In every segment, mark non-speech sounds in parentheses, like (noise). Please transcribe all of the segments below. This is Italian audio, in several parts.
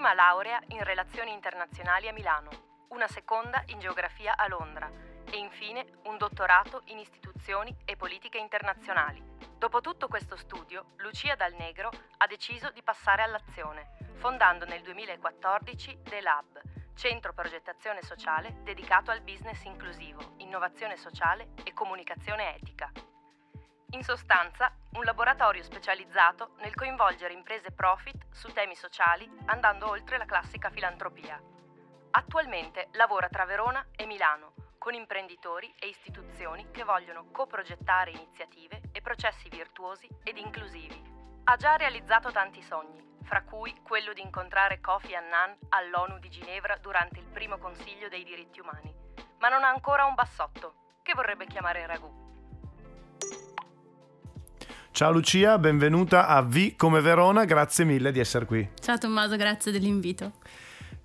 Prima laurea in relazioni internazionali a Milano, una seconda in geografia a Londra e infine un dottorato in istituzioni e politiche internazionali. Dopo tutto questo studio, Lucia Dal Negro ha deciso di passare all'azione, fondando nel 2014 The Lab, centro progettazione sociale dedicato al business inclusivo, innovazione sociale e comunicazione etica. In sostanza, un laboratorio specializzato nel coinvolgere imprese profit su temi sociali andando oltre la classica filantropia. Attualmente lavora tra Verona e Milano con imprenditori e istituzioni che vogliono coprogettare iniziative e processi virtuosi ed inclusivi. Ha già realizzato tanti sogni, fra cui quello di incontrare Kofi Annan all'ONU di Ginevra durante il primo Consiglio dei diritti umani, ma non ha ancora un bassotto, che vorrebbe chiamare ragù. Ciao Lucia, benvenuta a V come Verona, grazie mille di essere qui. Ciao Tommaso, grazie dell'invito.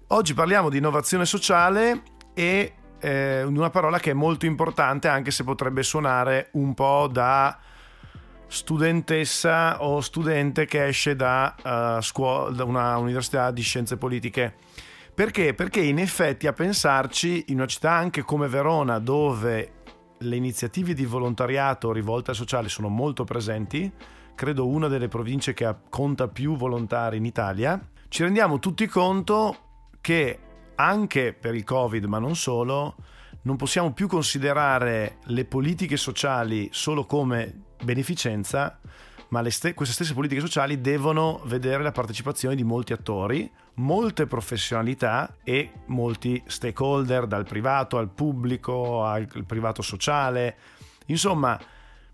Oggi parliamo di innovazione sociale e eh, una parola che è molto importante anche se potrebbe suonare un po' da studentessa o studente che esce da, uh, scuola, da una università di scienze politiche. Perché? Perché in effetti a pensarci in una città anche come Verona dove le iniziative di volontariato rivolte al sociale sono molto presenti, credo una delle province che conta più volontari in Italia, ci rendiamo tutti conto che anche per il Covid, ma non solo, non possiamo più considerare le politiche sociali solo come beneficenza, ma st- queste stesse politiche sociali devono vedere la partecipazione di molti attori, molte professionalità e molti stakeholder, dal privato al pubblico, al privato sociale. Insomma,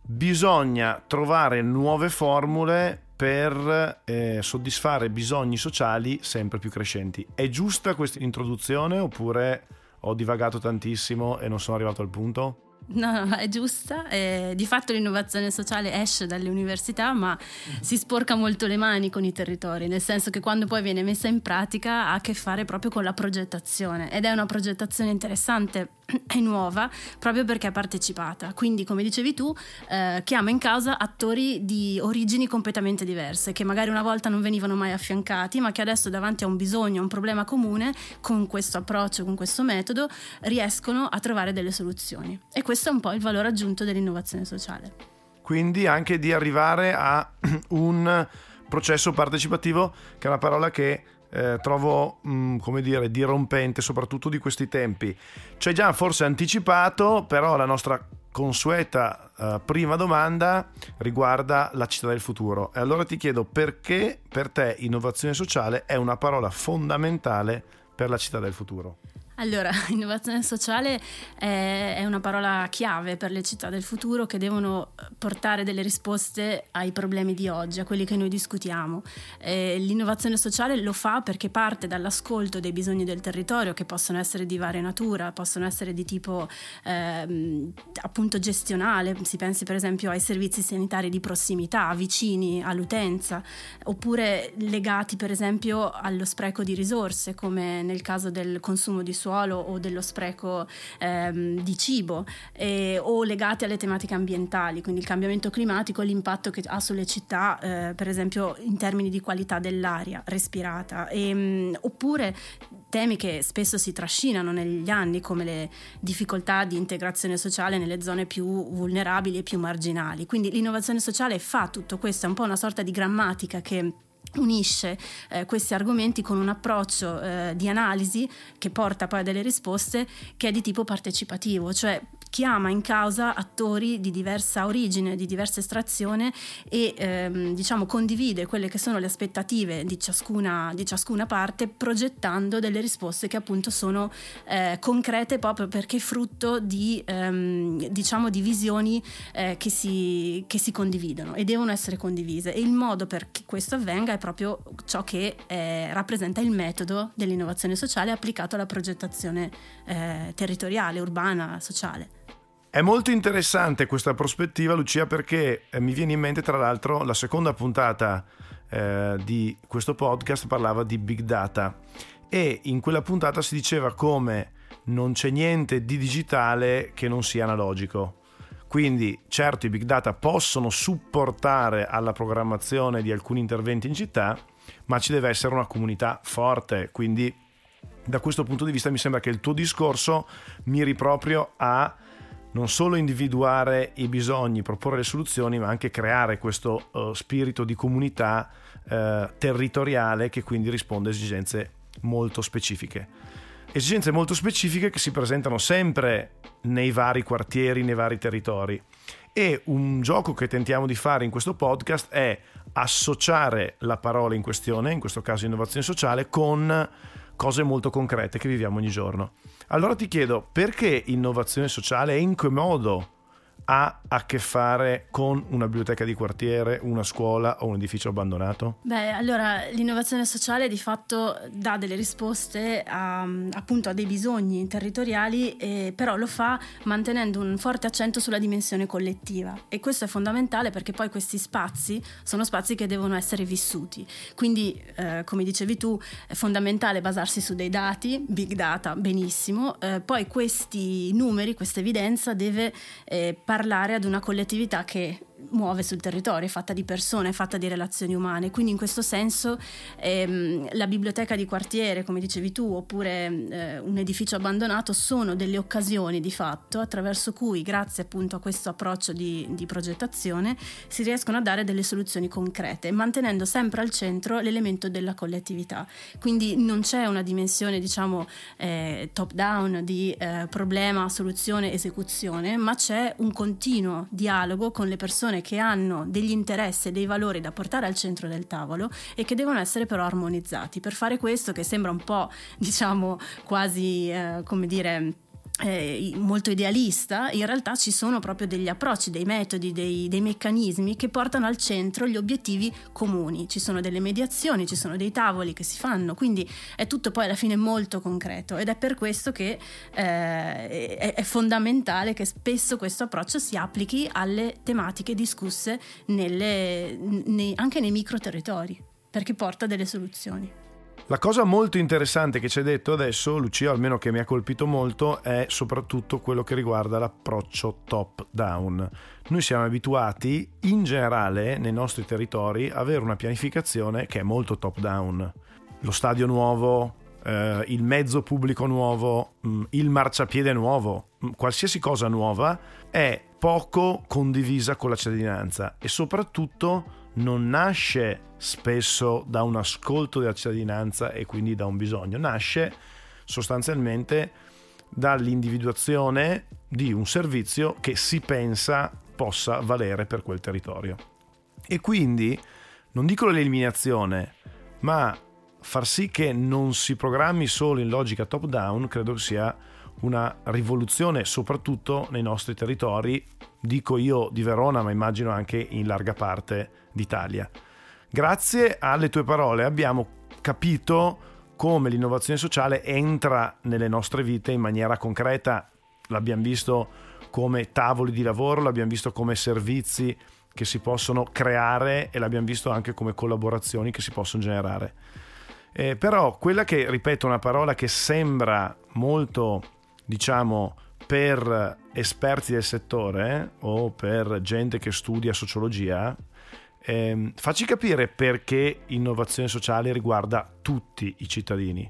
bisogna trovare nuove formule per eh, soddisfare bisogni sociali sempre più crescenti. È giusta questa introduzione oppure ho divagato tantissimo e non sono arrivato al punto? No, no, è giusta. Eh, di fatto l'innovazione sociale esce dalle università, ma si sporca molto le mani con i territori, nel senso che quando poi viene messa in pratica ha a che fare proprio con la progettazione ed è una progettazione interessante e nuova proprio perché è partecipata. Quindi, come dicevi tu, eh, chiama in causa attori di origini completamente diverse, che magari una volta non venivano mai affiancati, ma che adesso davanti a un bisogno, a un problema comune, con questo approccio, con questo metodo, riescono a trovare delle soluzioni. E questo è un po' il valore aggiunto dell'innovazione sociale. Quindi anche di arrivare a (clears throat) un processo partecipativo, che è una parola che eh, trovo, mh, mm, come dire, dirompente, soprattutto di questi tempi. Ci hai già forse anticipato, però la nostra consueta uh, prima domanda riguarda la città del futuro. E allora ti chiedo perché per te innovazione sociale è una parola fondamentale per la città del futuro. Allora, (laughs) innovazione sociale è, una parola chiave per le città del futuro che devono portare delle risposte ai problemi di oggi, a quelli che noi discutiamo. Eh, l'innovazione sociale lo fa perché parte dall'ascolto dei bisogni del territorio, che possono essere di varia natura, possono essere di tipo eh, appunto gestionale, si pensi per esempio ai servizi sanitari di prossimità, vicini all'utenza, oppure legati per esempio allo spreco di risorse, come nel caso del consumo di suolo suolo o dello spreco ehm, di cibo eh, o legati alle tematiche ambientali, quindi il cambiamento climatico, l'impatto che ha sulle città, eh, per esempio in termini di qualità dell'aria respirata, e, mh, mm, oppure temi che spesso si trascinano negli anni come le difficoltà di integrazione sociale nelle zone più vulnerabili e più marginali. Quindi l'innovazione sociale fa tutto questo, è un po' una sorta di grammatica che unisce eh, questi argomenti con un approccio eh, di analisi che porta poi a delle risposte che è di tipo partecipativo, cioè chiama in causa attori di diversa origine, di diversa estrazione e ehm, diciamo condivide quelle che sono le aspettative di ciascuna, di ciascuna parte progettando delle risposte che appunto sono eh, concrete proprio perché frutto di, ehm, diciamo, di visioni eh, che, si, che, si, condividono e devono essere condivise. E il modo per che questo avvenga è proprio ciò che eh, rappresenta il metodo dell'innovazione sociale applicato alla progettazione eh, territoriale, urbana, sociale. È molto interessante questa prospettiva, Lucia, perché eh, mi viene in mente, tra l'altro, la seconda puntata eh, di questo podcast parlava di big data e in quella puntata si diceva come non c'è niente di digitale che non sia analogico. Quindi certo i big data possono supportare alla programmazione di alcuni interventi in città, ma ci deve essere una comunità forte. Quindi da questo punto di vista mi sembra che il tuo discorso miri proprio a non solo individuare i bisogni, proporre le soluzioni, ma anche creare questo uh, spirito di comunità uh, territoriale che quindi risponde a esigenze molto specifiche. Esigenze molto specifiche che si presentano sempre nei vari quartieri, nei vari territori. E un gioco che tentiamo di fare in questo podcast è associare la parola in questione, in questo caso innovazione sociale, con cose molto concrete che viviamo ogni giorno. Allora ti chiedo perché innovazione sociale e in che modo ha a che fare con una biblioteca di quartiere, una scuola o un edificio abbandonato? Beh, allora l'innovazione sociale di fatto dà delle risposte a, appunto a dei bisogni territoriali, eh, però lo fa mantenendo un forte accento sulla dimensione collettiva e questo è fondamentale perché poi questi spazi sono spazi che devono essere vissuti. Quindi, eh, come dicevi tu, è fondamentale basarsi su dei dati, big data, benissimo, eh, poi questi numeri, questa evidenza deve eh, parlare ad una collettività che muove sul territorio, è fatta di persone, è fatta di relazioni umane. Quindi in questo senso ehm, la biblioteca di quartiere, come dicevi tu, oppure eh, un edificio abbandonato sono delle occasioni di fatto attraverso cui, grazie appunto a questo approccio di, di progettazione, si riescono a dare delle soluzioni concrete, mantenendo sempre al centro l'elemento della collettività. Quindi non c'è una dimensione, diciamo, eh, top-down di eh, problema, soluzione, esecuzione, ma c'è un continuo dialogo con le persone persone che hanno degli interessi e dei valori da portare al centro del tavolo e che devono essere però armonizzati. Per fare questo, che sembra un po', diciamo, quasi, eh, come dire, eh, molto idealista, in realtà ci sono proprio degli approcci, dei metodi, dei, dei, meccanismi che portano al centro gli obiettivi comuni. Ci sono delle mediazioni, ci sono dei tavoli che si fanno, quindi è tutto poi alla fine molto concreto ed è per questo che eh, è, è, fondamentale che spesso questo approccio si applichi alle tematiche discusse nelle, nei, anche nei micro territori, perché porta delle soluzioni. La cosa molto interessante che ci hai detto adesso, Lucia, almeno che mi ha colpito molto, è soprattutto quello che riguarda l'approccio top-down. Noi siamo abituati, in generale, nei nostri territori, a avere una pianificazione che è molto top-down. Lo stadio nuovo, eh, il mezzo pubblico nuovo, mm, il marciapiede nuovo, mm, qualsiasi cosa nuova è poco condivisa con la cittadinanza e soprattutto non nasce spesso da un ascolto della cittadinanza e quindi da un bisogno, nasce sostanzialmente dall'individuazione di un servizio che si pensa possa valere per quel territorio. E quindi non dico l'eliminazione, ma far sì che non si programmi solo in logica top down credo sia una rivoluzione soprattutto nei nostri territori, dico io di Verona, ma immagino anche in larga parte d'Italia. Grazie alle tue parole abbiamo capito come l'innovazione sociale entra nelle nostre vite in maniera concreta. L'abbiamo visto come tavoli di lavoro, l'abbiamo visto come servizi che si possono creare e l'abbiamo visto anche come collaborazioni che si possono generare. Eh, però quella che, ripeto, una parola che sembra molto, diciamo, per esperti del settore eh, o per gente che studia sociologia, eh, facci capire perché innovazione sociale riguarda tutti i cittadini.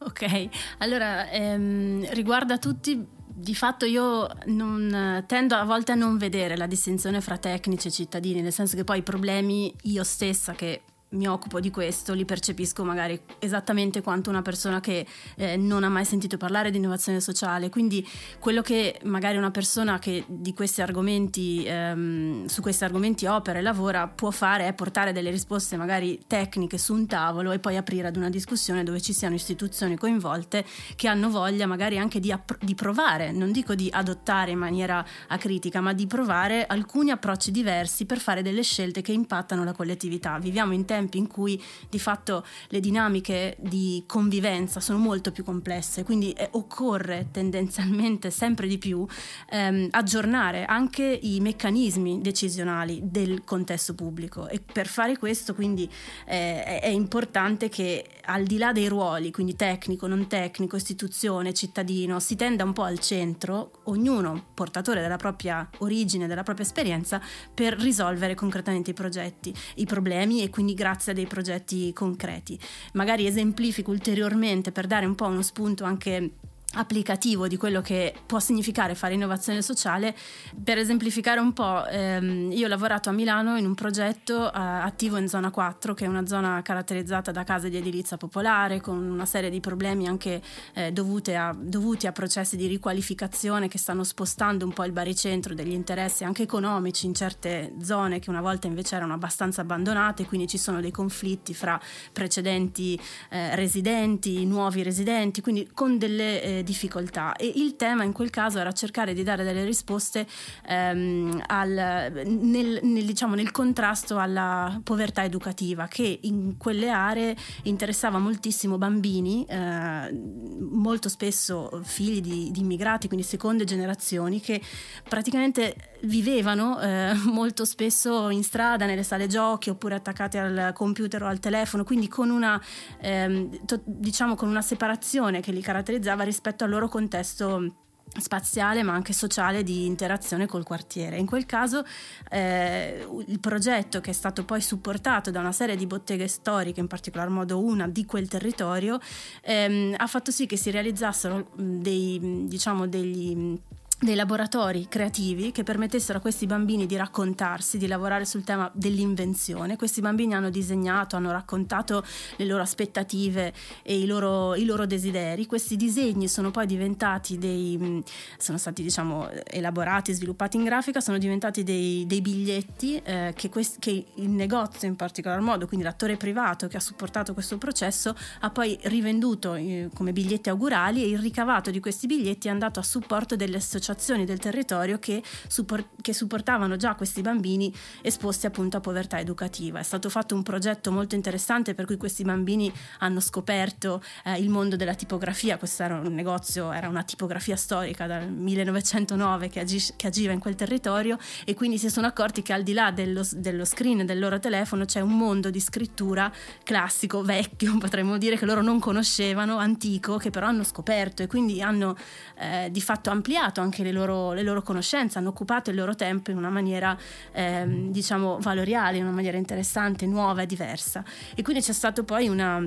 Ok, allora ehm, riguarda tutti di fatto io non, tendo a volte a non vedere la distinzione fra tecnici e cittadini, nel senso che poi i problemi io stessa che mi occupo di questo li percepisco magari esattamente quanto una persona che eh, non ha mai sentito parlare di innovazione sociale. Quindi quello che magari una persona che di questi argomenti, ehm, su questi argomenti opera e lavora può fare è portare delle risposte magari tecniche su un tavolo e poi aprire ad una discussione dove ci siano istituzioni coinvolte che hanno voglia magari anche di, app- di provare, non dico di adottare in maniera acritica, ma di provare alcuni approcci diversi per fare delle scelte che impattano la collettività. Viviamo in tempi in cui di fatto le dinamiche di convivenza sono molto più complesse, quindi eh, occorre tendenzialmente sempre di più ehm, aggiornare anche i meccanismi decisionali del contesto pubblico. E per fare questo quindi eh, è, importante che al di là dei ruoli, quindi tecnico, non tecnico, istituzione, cittadino, si tenda un po' al centro, ognuno portatore della propria origine, della propria esperienza, per risolvere concretamente i progetti, i problemi e quindi grazie a dei progetti concreti. Magari esemplifico ulteriormente per dare un po' uno spunto anche applicativo di quello che può significare fare innovazione sociale. Per esemplificare un po', ehm, io ho lavorato a Milano in un progetto eh, attivo in zona 4, che è una zona caratterizzata da case di edilizia popolare, con una serie di problemi anche eh, a, dovuti a processi di riqualificazione che stanno spostando un po' il baricentro degli interessi anche economici in certe zone che una volta invece erano abbastanza abbandonate, quindi ci sono dei conflitti fra precedenti eh, residenti, nuovi residenti, quindi con delle eh, difficoltà. E il tema in quel caso era cercare di dare delle risposte ehm, al, nel, nel, diciamo, nel contrasto alla povertà educativa che in quelle aree interessava moltissimo bambini, eh, molto spesso figli di, di, immigrati, quindi seconde generazioni, che praticamente vivevano eh, molto spesso in strada, nelle sale giochi oppure attaccati al computer o al telefono, quindi con una, ehm, to, diciamo, con una separazione che li caratterizzava rispetto al loro contesto spaziale ma anche sociale di interazione col quartiere. In quel caso eh, il progetto che è stato poi supportato da una serie di botteghe storiche, in particolar modo una di quel territorio, ehm, ha fatto sì che si realizzassero dei, diciamo, degli dei laboratori creativi che permettessero a questi bambini di raccontarsi, di lavorare sul tema dell'invenzione. Questi bambini hanno disegnato, hanno raccontato le loro aspettative e i loro, i loro desideri. Questi disegni sono poi diventati dei, sono stati diciamo elaborati, sviluppati in grafica, sono diventati dei, dei biglietti eh, che, quest, che il negozio in particolar modo, quindi l'attore privato che ha supportato questo processo, ha poi rivenduto eh, come biglietti augurali e il ricavato di questi biglietti è andato a supporto delle associazioni associazioni del territorio che, support- che supportavano già questi bambini esposti appunto a povertà educativa. È stato fatto un progetto molto interessante per cui questi bambini hanno scoperto eh, il mondo della tipografia, questo era un negozio, era una tipografia storica dal 1909 che, agi- che agiva in quel territorio e quindi si sono accorti che al di là dello, dello screen del loro telefono c'è un mondo di scrittura classico, vecchio, (laughs) potremmo dire che loro non conoscevano, antico, che però hanno scoperto e quindi hanno eh, di fatto ampliato anche anche le loro, le loro conoscenze, hanno occupato il loro tempo in una maniera ehm, diciamo valoriale, in una maniera interessante, nuova e diversa. E quindi c'è stato poi una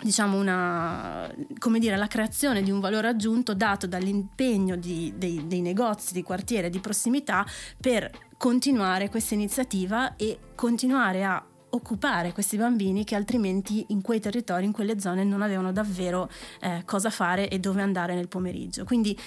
diciamo una, come dire, la creazione di un valore aggiunto dato dall'impegno di, dei, dei, negozi di quartiere di prossimità per continuare questa iniziativa e continuare a occupare questi bambini che altrimenti in quei territori, in quelle zone non avevano davvero eh, cosa fare e dove andare nel pomeriggio. Quindi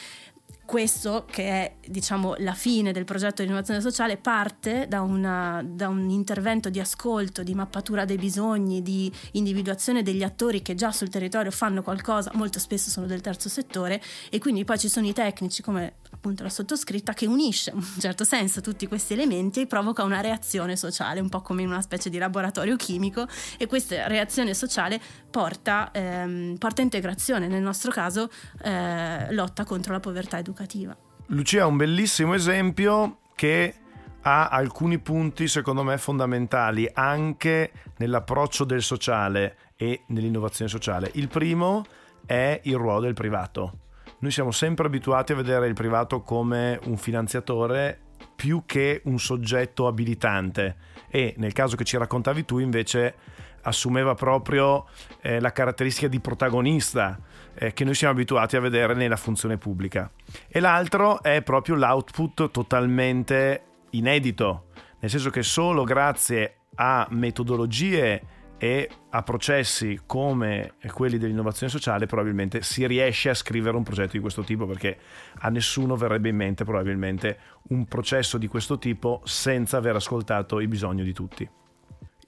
questo, che è diciamo, la fine del progetto di innovazione sociale, parte da, una, da, un intervento di ascolto, di mappatura dei bisogni, di individuazione degli attori che già sul territorio fanno qualcosa, molto spesso sono del terzo settore, e quindi poi ci sono i tecnici come appunto la sottoscritta che unisce in un certo senso tutti questi elementi e provoca una reazione sociale, un po' come in una specie di laboratorio chimico, e questa reazione sociale porta, ehm, porta integrazione, nel nostro caso eh, lotta contro la povertà educativa educativa. Lucia ha un bellissimo esempio che ha alcuni punti secondo me fondamentali anche nell'approccio del sociale e nell'innovazione sociale. Il primo è il ruolo del privato. Noi siamo sempre abituati a vedere il privato come un finanziatore più che un soggetto abilitante e nel caso che ci raccontavi tu invece assumeva proprio eh, la caratteristica di protagonista eh, che noi siamo abituati a vedere nella funzione pubblica. E l'altro è proprio l'output totalmente inedito, nel senso che solo grazie a metodologie e a processi come quelli dell'innovazione sociale probabilmente si riesce a scrivere un progetto di questo tipo perché a nessuno verrebbe in mente probabilmente un processo di questo tipo senza aver ascoltato i bisogni di tutti.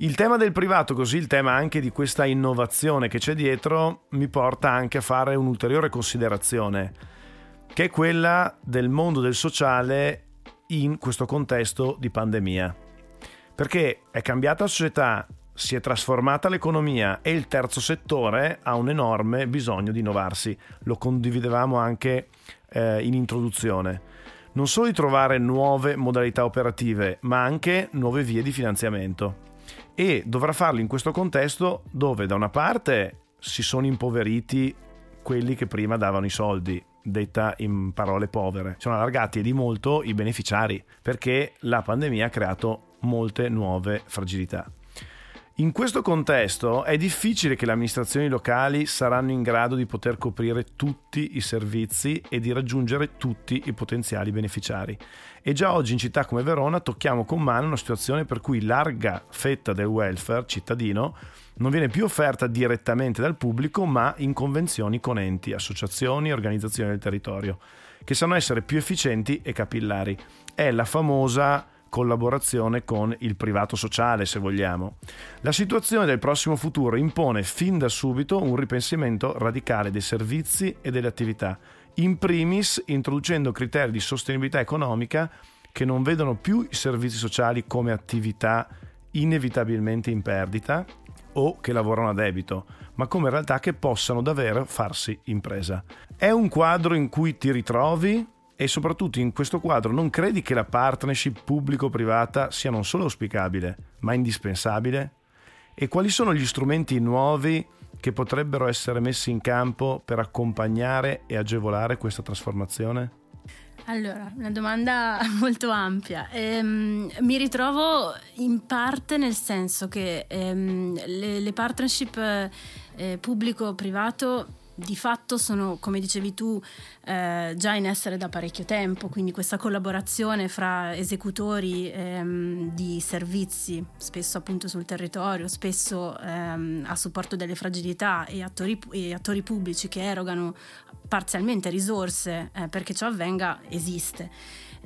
Il tema del privato, così il tema anche di questa innovazione che c'è dietro, mi porta anche a fare un'ulteriore considerazione, che è quella del mondo del sociale in questo contesto di pandemia. Perché è cambiata la società, si è trasformata l'economia e il terzo settore ha un enorme bisogno di innovarsi. Lo condividevamo anche eh, in introduzione. Non solo di trovare nuove modalità operative, ma anche nuove vie di finanziamento. E dovrà farlo in questo contesto dove da una parte si sono impoveriti quelli che prima davano i soldi, detta in parole povere. Sono allargati di molto i beneficiari perché la pandemia ha creato molte nuove fragilità. In questo contesto è difficile che le amministrazioni locali saranno in grado di poter coprire tutti i servizi e di raggiungere tutti i potenziali beneficiari. E già oggi in città come Verona tocchiamo con mano una situazione per cui larga fetta del welfare cittadino non viene più offerta direttamente dal pubblico ma in convenzioni con enti, associazioni e organizzazioni del territorio, che sanno essere più efficienti e capillari. È la famosa collaborazione con il privato sociale, se vogliamo. La situazione del prossimo futuro impone fin da subito un ripensamento radicale dei servizi e delle attività, in primis introducendo criteri di sostenibilità economica che non vedono più i servizi sociali come attività inevitabilmente in perdita o che lavorano a debito, ma come realtà che possano davvero farsi impresa. È un quadro in cui ti ritrovi? E soprattutto in questo quadro non credi che la partnership pubblico-privata sia non solo auspicabile, ma indispensabile? E quali sono gli strumenti nuovi che potrebbero essere messi in campo per accompagnare e agevolare questa trasformazione? Allora, una domanda (laughs) molto ampia. Ehm, mi ritrovo in parte nel senso che ehm, le, le, partnership eh, pubblico-privato di fatto sono, come dicevi tu, eh, già in essere da parecchio tempo, quindi questa collaborazione fra esecutori ehm, di servizi, spesso appunto sul territorio, spesso ehm, a supporto delle fragilità e attori, e attori pubblici che erogano parzialmente risorse eh, perché ciò avvenga, esiste.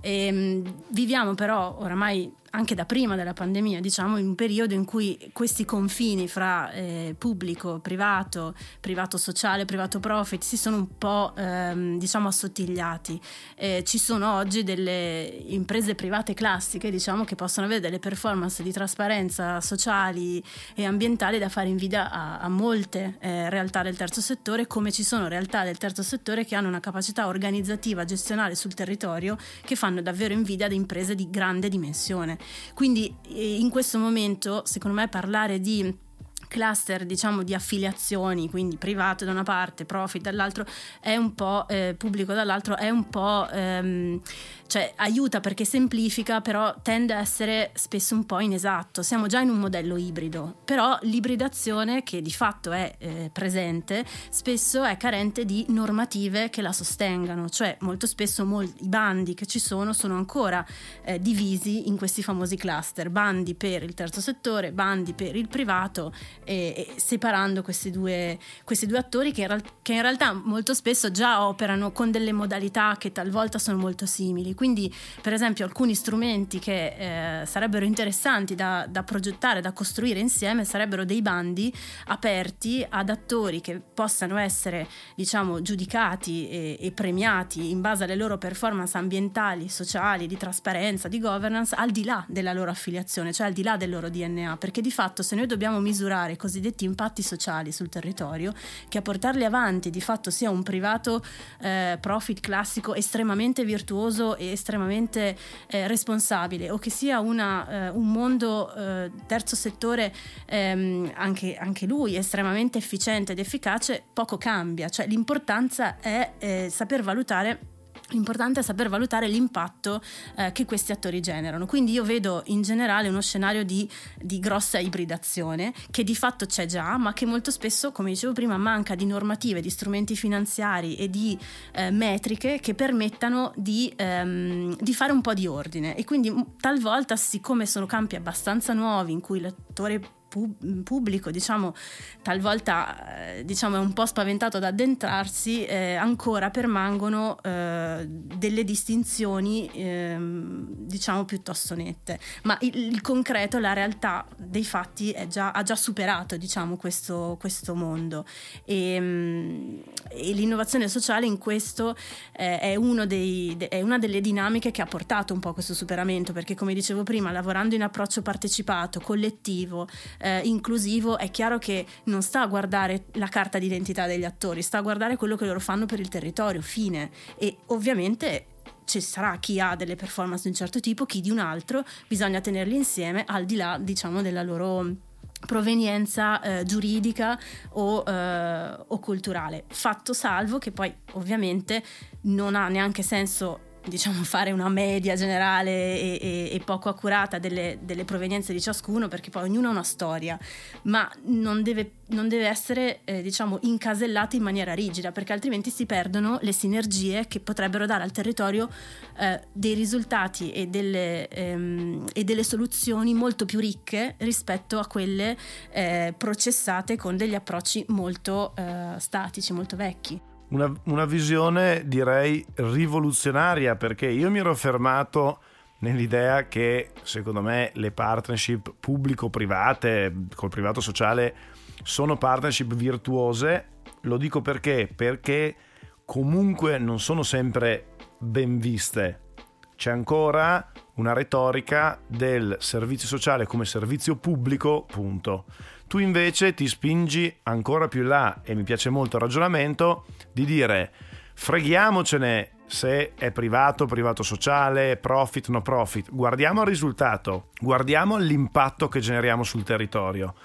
E, ehm, viviamo però oramai anche da prima della pandemia, diciamo, in un periodo in cui questi confini fra eh, pubblico, privato, privato sociale, privato profit si sono un po' ehm, diciamo assottigliati. Eh, ci sono oggi delle imprese private classiche, diciamo, che possono avere delle performance di trasparenza sociali e ambientali da fare invidia a, a molte eh, realtà del terzo settore, come ci sono realtà del terzo settore che hanno una capacità organizzativa, gestionale sul territorio che fanno davvero invidia ad imprese di grande dimensione. Quindi eh, in questo momento, secondo me, parlare di cluster diciamo di affiliazioni quindi privato da una parte profit dall'altro è un po' eh, pubblico dall'altro è un po' ehm, cioè aiuta perché semplifica, però tende a essere spesso un po' inesatto. Siamo già in un modello ibrido, però l'ibridazione che di fatto è eh, presente spesso è carente di normative che la sostengano, cioè molto spesso mol- i bandi che ci sono sono ancora eh, divisi in questi famosi cluster, bandi per il terzo settore, bandi per il privato e, e separando questi due, questi due attori che in, ra- che in realtà molto spesso già operano con delle modalità che talvolta sono molto simili. Quindi, per esempio, alcuni strumenti che eh, sarebbero interessanti da, da, progettare, da costruire insieme, sarebbero dei bandi aperti ad attori che possano essere, diciamo, giudicati e, e premiati in base alle loro performance ambientali, sociali, di trasparenza, di governance, al di là della loro affiliazione, cioè al di là del loro DNA, perché di fatto se noi dobbiamo misurare i cosiddetti impatti sociali sul territorio, che a portarli avanti di fatto sia un privato eh, profit classico estremamente virtuoso e estremamente eh, responsabile o che sia una, eh, un mondo eh, terzo settore ehm, anche, anche, lui estremamente efficiente ed efficace, poco cambia. Cioè l'importanza è eh, saper valutare L'importante è saper valutare l'impatto eh, che questi attori generano. Quindi io vedo in generale uno scenario di, di, grossa ibridazione che di fatto c'è già, ma che molto spesso, come dicevo prima, manca di normative, di strumenti finanziari e di eh, metriche che permettano di, ehm, di, fare un po' di ordine. E quindi talvolta, siccome sono campi abbastanza nuovi in cui l'attore pubblico, diciamo, talvolta eh, diciamo, è un po' spaventato ad addentrarsi, eh, ancora permangono eh, delle distinzioni ehm, diciamo piuttosto nette. Ma il, il, concreto, la realtà dei fatti già, ha già superato diciamo, questo, questo mondo. E, mm, e, l'innovazione sociale in questo eh, è, dei, è una delle dinamiche che ha portato un po' a questo superamento, perché come dicevo prima, lavorando in approccio partecipato, collettivo, eh, inclusivo, è chiaro che non sta a guardare la carta d'identità degli attori, sta a guardare quello che loro fanno per il territorio, fine. E ovviamente ci sarà chi ha delle performance di un certo tipo, chi di un altro, bisogna tenerli insieme al di là, diciamo, della loro provenienza eh, giuridica o, eh, o, culturale. Fatto salvo che poi ovviamente non ha neanche senso diciamo, fare una media generale e, e, e poco accurata delle, delle, provenienze di ciascuno, perché poi ognuno ha una storia, ma non deve, non deve essere eh, diciamo, incasellata in maniera rigida, perché altrimenti si perdono le sinergie che potrebbero dare al territorio eh, dei risultati e delle, ehm, e delle, soluzioni molto più ricche rispetto a quelle eh, processate con degli approcci molto eh, statici, molto vecchi. Una, una visione direi rivoluzionaria perché io mi ero fermato nell'idea che secondo me le partnership pubblico-private col privato sociale sono partnership virtuose. Lo dico perché? Perché comunque non sono sempre ben viste. C'è ancora una retorica del servizio sociale come servizio pubblico, punto. Tu invece ti spingi ancora più là e mi piace molto il ragionamento di dire freghiamocene se è privato, privato sociale, profit, no profit. Guardiamo il risultato, guardiamo l'impatto che generiamo sul territorio.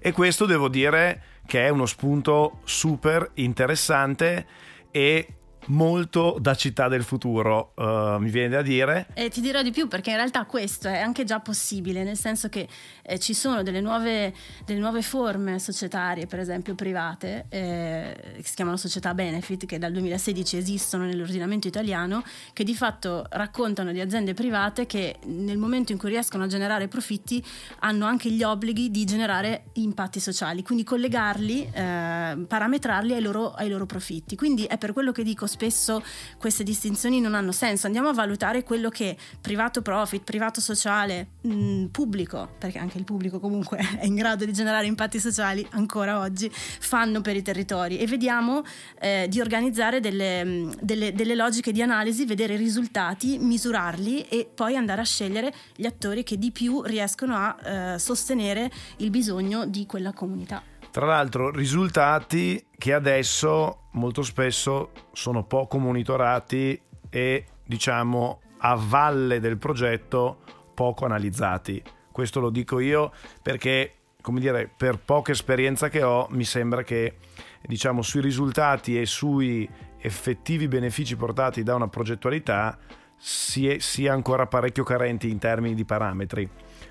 E questo devo dire che è uno spunto super interessante e molto da città del futuro, uh, mi viene da dire. E ti dirò di più perché in realtà questo è anche già possibile, nel senso che eh, ci sono delle nuove, delle nuove, forme societarie, per esempio private, eh, che si chiamano società benefit, che dal 2016 esistono nell'ordinamento italiano, che di fatto raccontano di aziende private che nel momento in cui riescono a generare profitti hanno anche gli obblighi di generare impatti sociali, quindi collegarli, eh, parametrarli ai loro, ai loro profitti. Quindi è per quello che dico spesso queste distinzioni non hanno senso, andiamo a valutare quello che privato profit, privato sociale, mh, mm, pubblico, perché anche il pubblico comunque (laughs) è in grado di generare impatti sociali ancora oggi, fanno per i territori e vediamo eh, di organizzare delle, mm, delle, delle logiche di analisi, vedere i risultati, misurarli e poi andare a scegliere gli attori che di più riescono a eh, sostenere il bisogno di quella comunità. Tra l'altro risultati che adesso molto spesso sono poco monitorati e diciamo a valle del progetto poco analizzati. Questo lo dico io perché, come dire, per poca esperienza che ho, mi sembra che diciamo sui risultati e sui effettivi benefici portati da una progettualità sia ancora parecchio carenti in termini di parametri.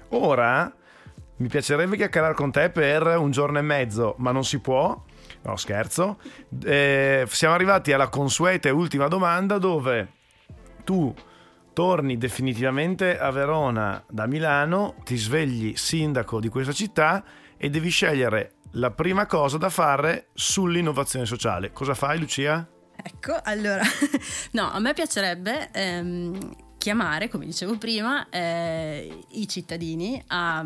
Ora mi piacerebbe chiacchierare con te per un giorno e mezzo, ma non si può. No, scherzo. Eh, siamo arrivati alla consueta e ultima domanda dove tu torni definitivamente a Verona da Milano, ti svegli sindaco di questa città e devi scegliere la prima cosa da fare sull'innovazione sociale. Cosa fai Lucia? Ecco, allora, (laughs) no, a me piacerebbe ehm, chiamare, come dicevo prima, eh, i cittadini a,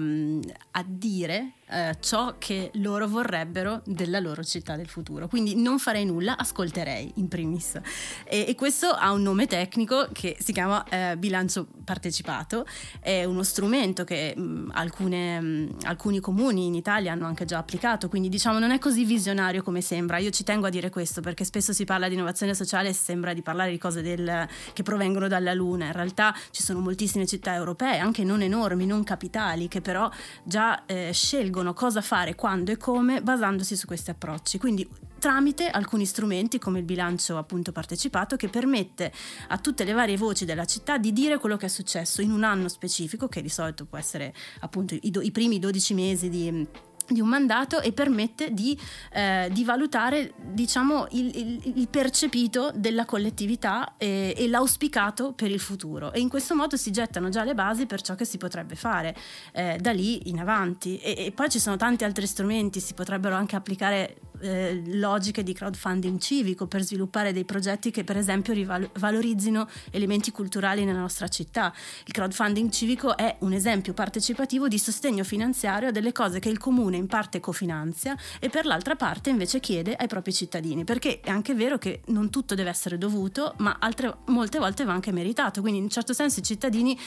a dire eh, ciò che loro vorrebbero della loro città del futuro. Quindi non farei nulla, ascolterei in primis. E, e questo ha un nome tecnico che si chiama eh, bilancio partecipato, è uno strumento che mh, mm, alcune, mh, mm, alcuni comuni in Italia hanno anche già applicato, quindi diciamo non è così visionario come sembra. Io ci tengo a dire questo perché spesso si parla di innovazione sociale e sembra di parlare di cose del, che provengono dalla Luna. In realtà ci sono moltissime città europee, anche non enormi, non capitali, che però già eh, scelgono cosa fare, quando e come basandosi su questi approcci. Quindi tramite alcuni strumenti come il bilancio appunto partecipato che permette a tutte le varie voci della città di dire quello che è successo in un anno specifico che di solito può essere appunto i, do, i primi 12 mesi di di un mandato e permette di, eh, di valutare diciamo, il, il, il, percepito della collettività e, e, l'auspicato per il futuro. E in questo modo si gettano già le basi per ciò che si potrebbe fare eh, da lì in avanti. E, e, poi ci sono tanti altri strumenti si potrebbero anche applicare eh, logiche di crowdfunding civico per sviluppare dei progetti che per esempio valorizzino elementi culturali nella nostra città. Il crowdfunding civico è un esempio partecipativo di sostegno finanziario a delle cose che il comune in parte cofinanzia e per l'altra parte invece chiede ai propri cittadini, perché è anche vero che non tutto deve essere dovuto, ma altre, molte volte va anche meritato, quindi in un certo senso i cittadini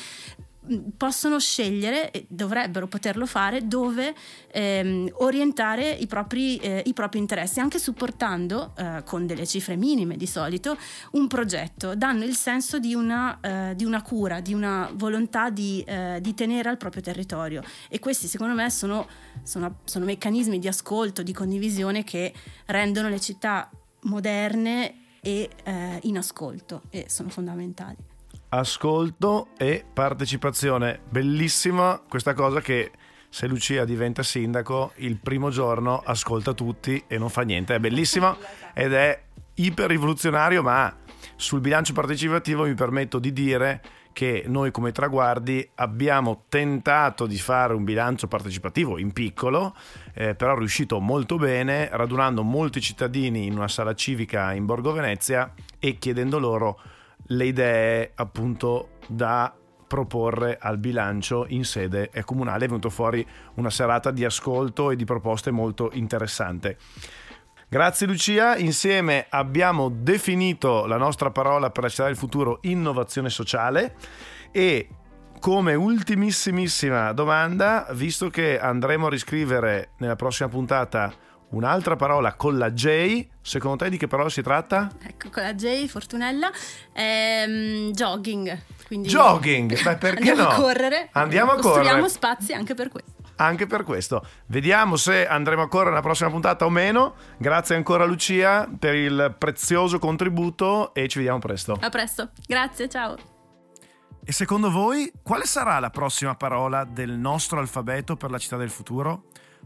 possono scegliere, e dovrebbero poterlo fare, dove ehm, orientare i propri, eh, i propri, interessi, anche supportando eh, con delle cifre minime di solito un progetto, danno il senso di una, eh, di una cura, di una volontà di, eh, di, tenere al proprio territorio. E questi secondo me sono, sono, sono meccanismi di ascolto, di condivisione che rendono le città moderne e eh, in ascolto e sono fondamentali ascolto e partecipazione. Bellissima questa cosa che se Lucia diventa sindaco il primo giorno ascolta tutti e non fa niente. È bellissima (laughs) ed è iper rivoluzionario, ma sul bilancio partecipativo mi permetto di dire che noi come traguardi abbiamo tentato di fare un bilancio partecipativo in piccolo, eh, però riuscito molto bene, radunando molti cittadini in una sala civica in Borgo Venezia e chiedendo loro le idee appunto da proporre al bilancio in sede comunale. È venuto fuori una serata di ascolto e di proposte molto interessante. Grazie Lucia, insieme abbiamo definito la nostra parola per la città del futuro innovazione sociale e come ultimissimissima domanda, visto che andremo a riscrivere nella prossima puntata Un'altra parola con la J, secondo te di che parola si tratta? Ecco, con la J, Fortunella, ehm, jogging. Quindi jogging, beh perché andiamo no? a correre. Andiamo a correre. Costruiamo spazi anche per questo. Anche per questo. Vediamo se andremo a correre nella prossima puntata o meno. Grazie ancora Lucia per il prezioso contributo e ci vediamo presto. A presto, grazie, ciao. E secondo voi quale sarà la prossima parola del nostro alfabeto per la città del futuro?